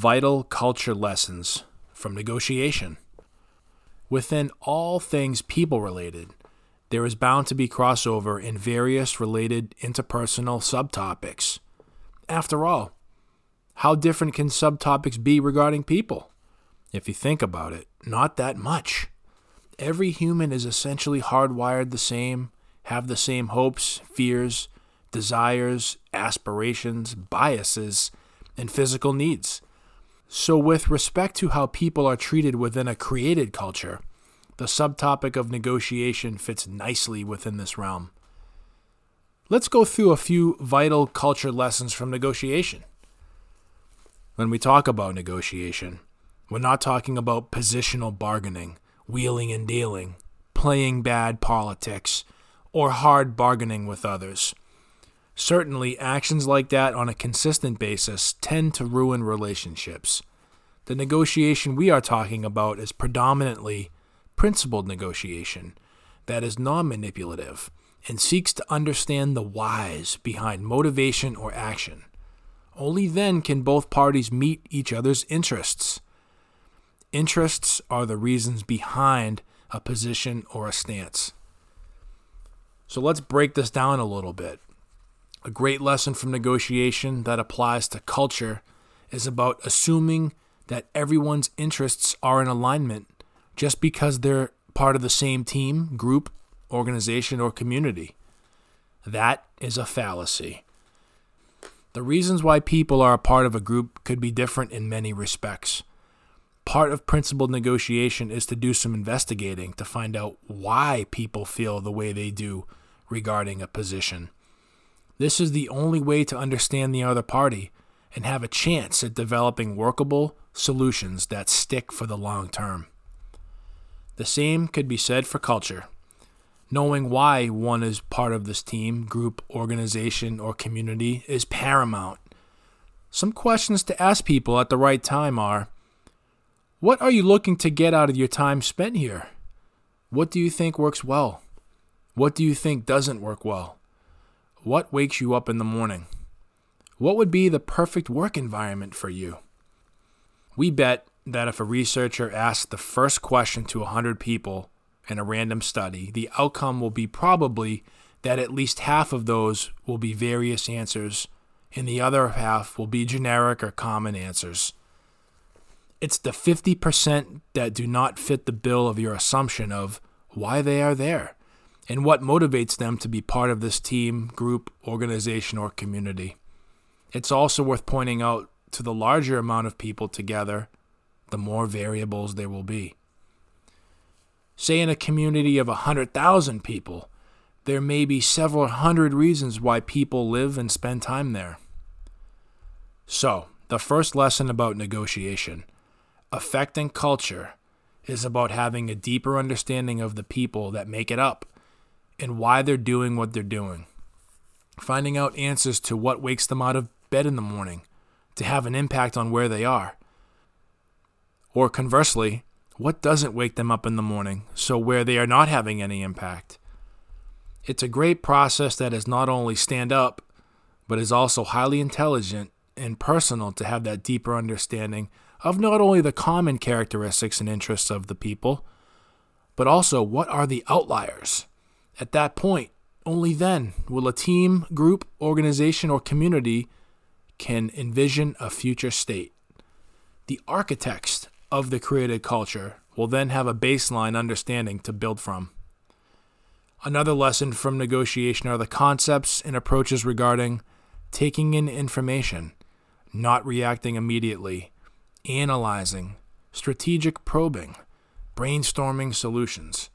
vital culture lessons from negotiation. Within all things people related, there is bound to be crossover in various related interpersonal subtopics. After all, how different can subtopics be regarding people? If you think about it, not that much. Every human is essentially hardwired the same, have the same hopes, fears, desires, aspirations, biases, and physical needs. So, with respect to how people are treated within a created culture, the subtopic of negotiation fits nicely within this realm. Let's go through a few vital culture lessons from negotiation. When we talk about negotiation, we're not talking about positional bargaining, wheeling and dealing, playing bad politics, or hard bargaining with others. Certainly, actions like that on a consistent basis tend to ruin relationships. The negotiation we are talking about is predominantly principled negotiation that is non manipulative and seeks to understand the whys behind motivation or action. Only then can both parties meet each other's interests. Interests are the reasons behind a position or a stance. So let's break this down a little bit. A great lesson from negotiation that applies to culture is about assuming that everyone's interests are in alignment just because they're part of the same team, group, organization, or community. That is a fallacy. The reasons why people are a part of a group could be different in many respects. Part of principled negotiation is to do some investigating to find out why people feel the way they do regarding a position. This is the only way to understand the other party and have a chance at developing workable solutions that stick for the long term. The same could be said for culture. Knowing why one is part of this team, group, organization, or community is paramount. Some questions to ask people at the right time are What are you looking to get out of your time spent here? What do you think works well? What do you think doesn't work well? What wakes you up in the morning? What would be the perfect work environment for you? We bet that if a researcher asks the first question to 100 people in a random study, the outcome will be probably that at least half of those will be various answers, and the other half will be generic or common answers. It's the 50% that do not fit the bill of your assumption of why they are there and what motivates them to be part of this team, group, organization, or community. It's also worth pointing out to the larger amount of people together, the more variables there will be. Say in a community of 100,000 people, there may be several hundred reasons why people live and spend time there. So, the first lesson about negotiation affecting culture is about having a deeper understanding of the people that make it up and why they're doing what they're doing. Finding out answers to what wakes them out of bed in the morning to have an impact on where they are. Or conversely, what doesn't wake them up in the morning so where they are not having any impact. It's a great process that is not only stand up, but is also highly intelligent and personal to have that deeper understanding of not only the common characteristics and interests of the people, but also what are the outliers at that point, only then will a team, group, organization, or community can envision a future state. The architects of the created culture will then have a baseline understanding to build from. Another lesson from negotiation are the concepts and approaches regarding taking in information, not reacting immediately, analyzing, strategic probing, brainstorming solutions.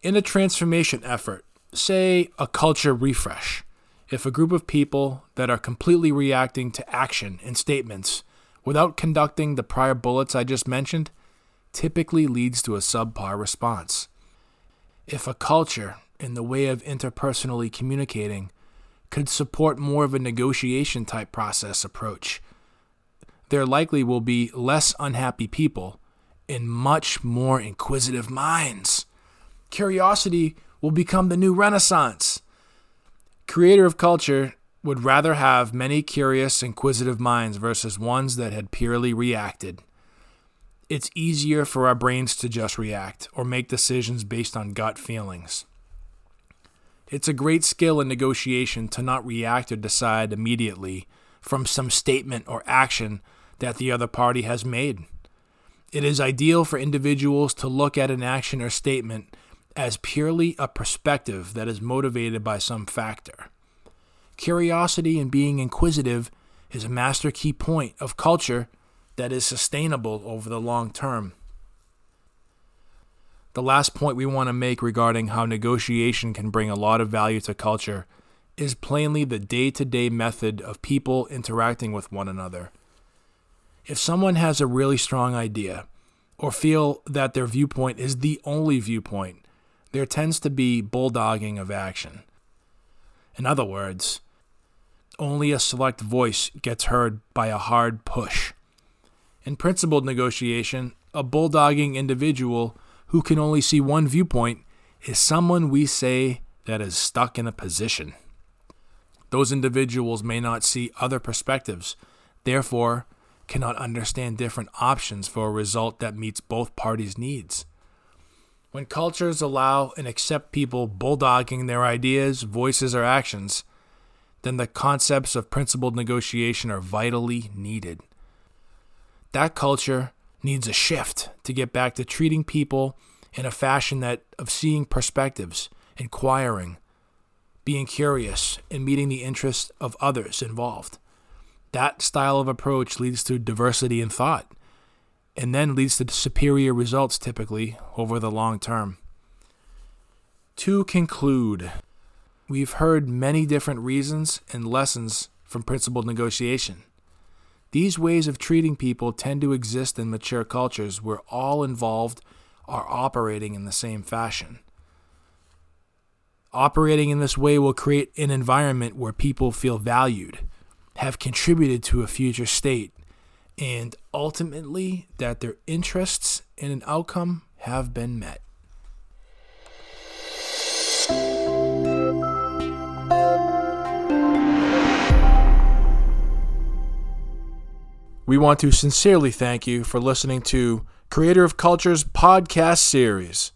In a transformation effort, say a culture refresh, if a group of people that are completely reacting to action and statements without conducting the prior bullets I just mentioned, typically leads to a subpar response. If a culture, in the way of interpersonally communicating, could support more of a negotiation type process approach, there likely will be less unhappy people and much more inquisitive minds. Curiosity will become the new renaissance. Creator of culture would rather have many curious, inquisitive minds versus ones that had purely reacted. It's easier for our brains to just react or make decisions based on gut feelings. It's a great skill in negotiation to not react or decide immediately from some statement or action that the other party has made. It is ideal for individuals to look at an action or statement as purely a perspective that is motivated by some factor. Curiosity and being inquisitive is a master key point of culture that is sustainable over the long term. The last point we want to make regarding how negotiation can bring a lot of value to culture is plainly the day to day method of people interacting with one another. If someone has a really strong idea or feel that their viewpoint is the only viewpoint, there tends to be bulldogging of action. In other words, only a select voice gets heard by a hard push. In principled negotiation, a bulldogging individual who can only see one viewpoint is someone we say that is stuck in a position. Those individuals may not see other perspectives, therefore, cannot understand different options for a result that meets both parties' needs. When cultures allow and accept people bulldogging their ideas, voices, or actions, then the concepts of principled negotiation are vitally needed. That culture needs a shift to get back to treating people in a fashion that of seeing perspectives, inquiring, being curious, and meeting the interests of others involved. That style of approach leads to diversity in thought and then leads to superior results typically over the long term. To conclude, we've heard many different reasons and lessons from principled negotiation. These ways of treating people tend to exist in mature cultures where all involved are operating in the same fashion. Operating in this way will create an environment where people feel valued, have contributed to a future state, and ultimately that their interests in an outcome have been met. We want to sincerely thank you for listening to Creator of Culture's podcast series.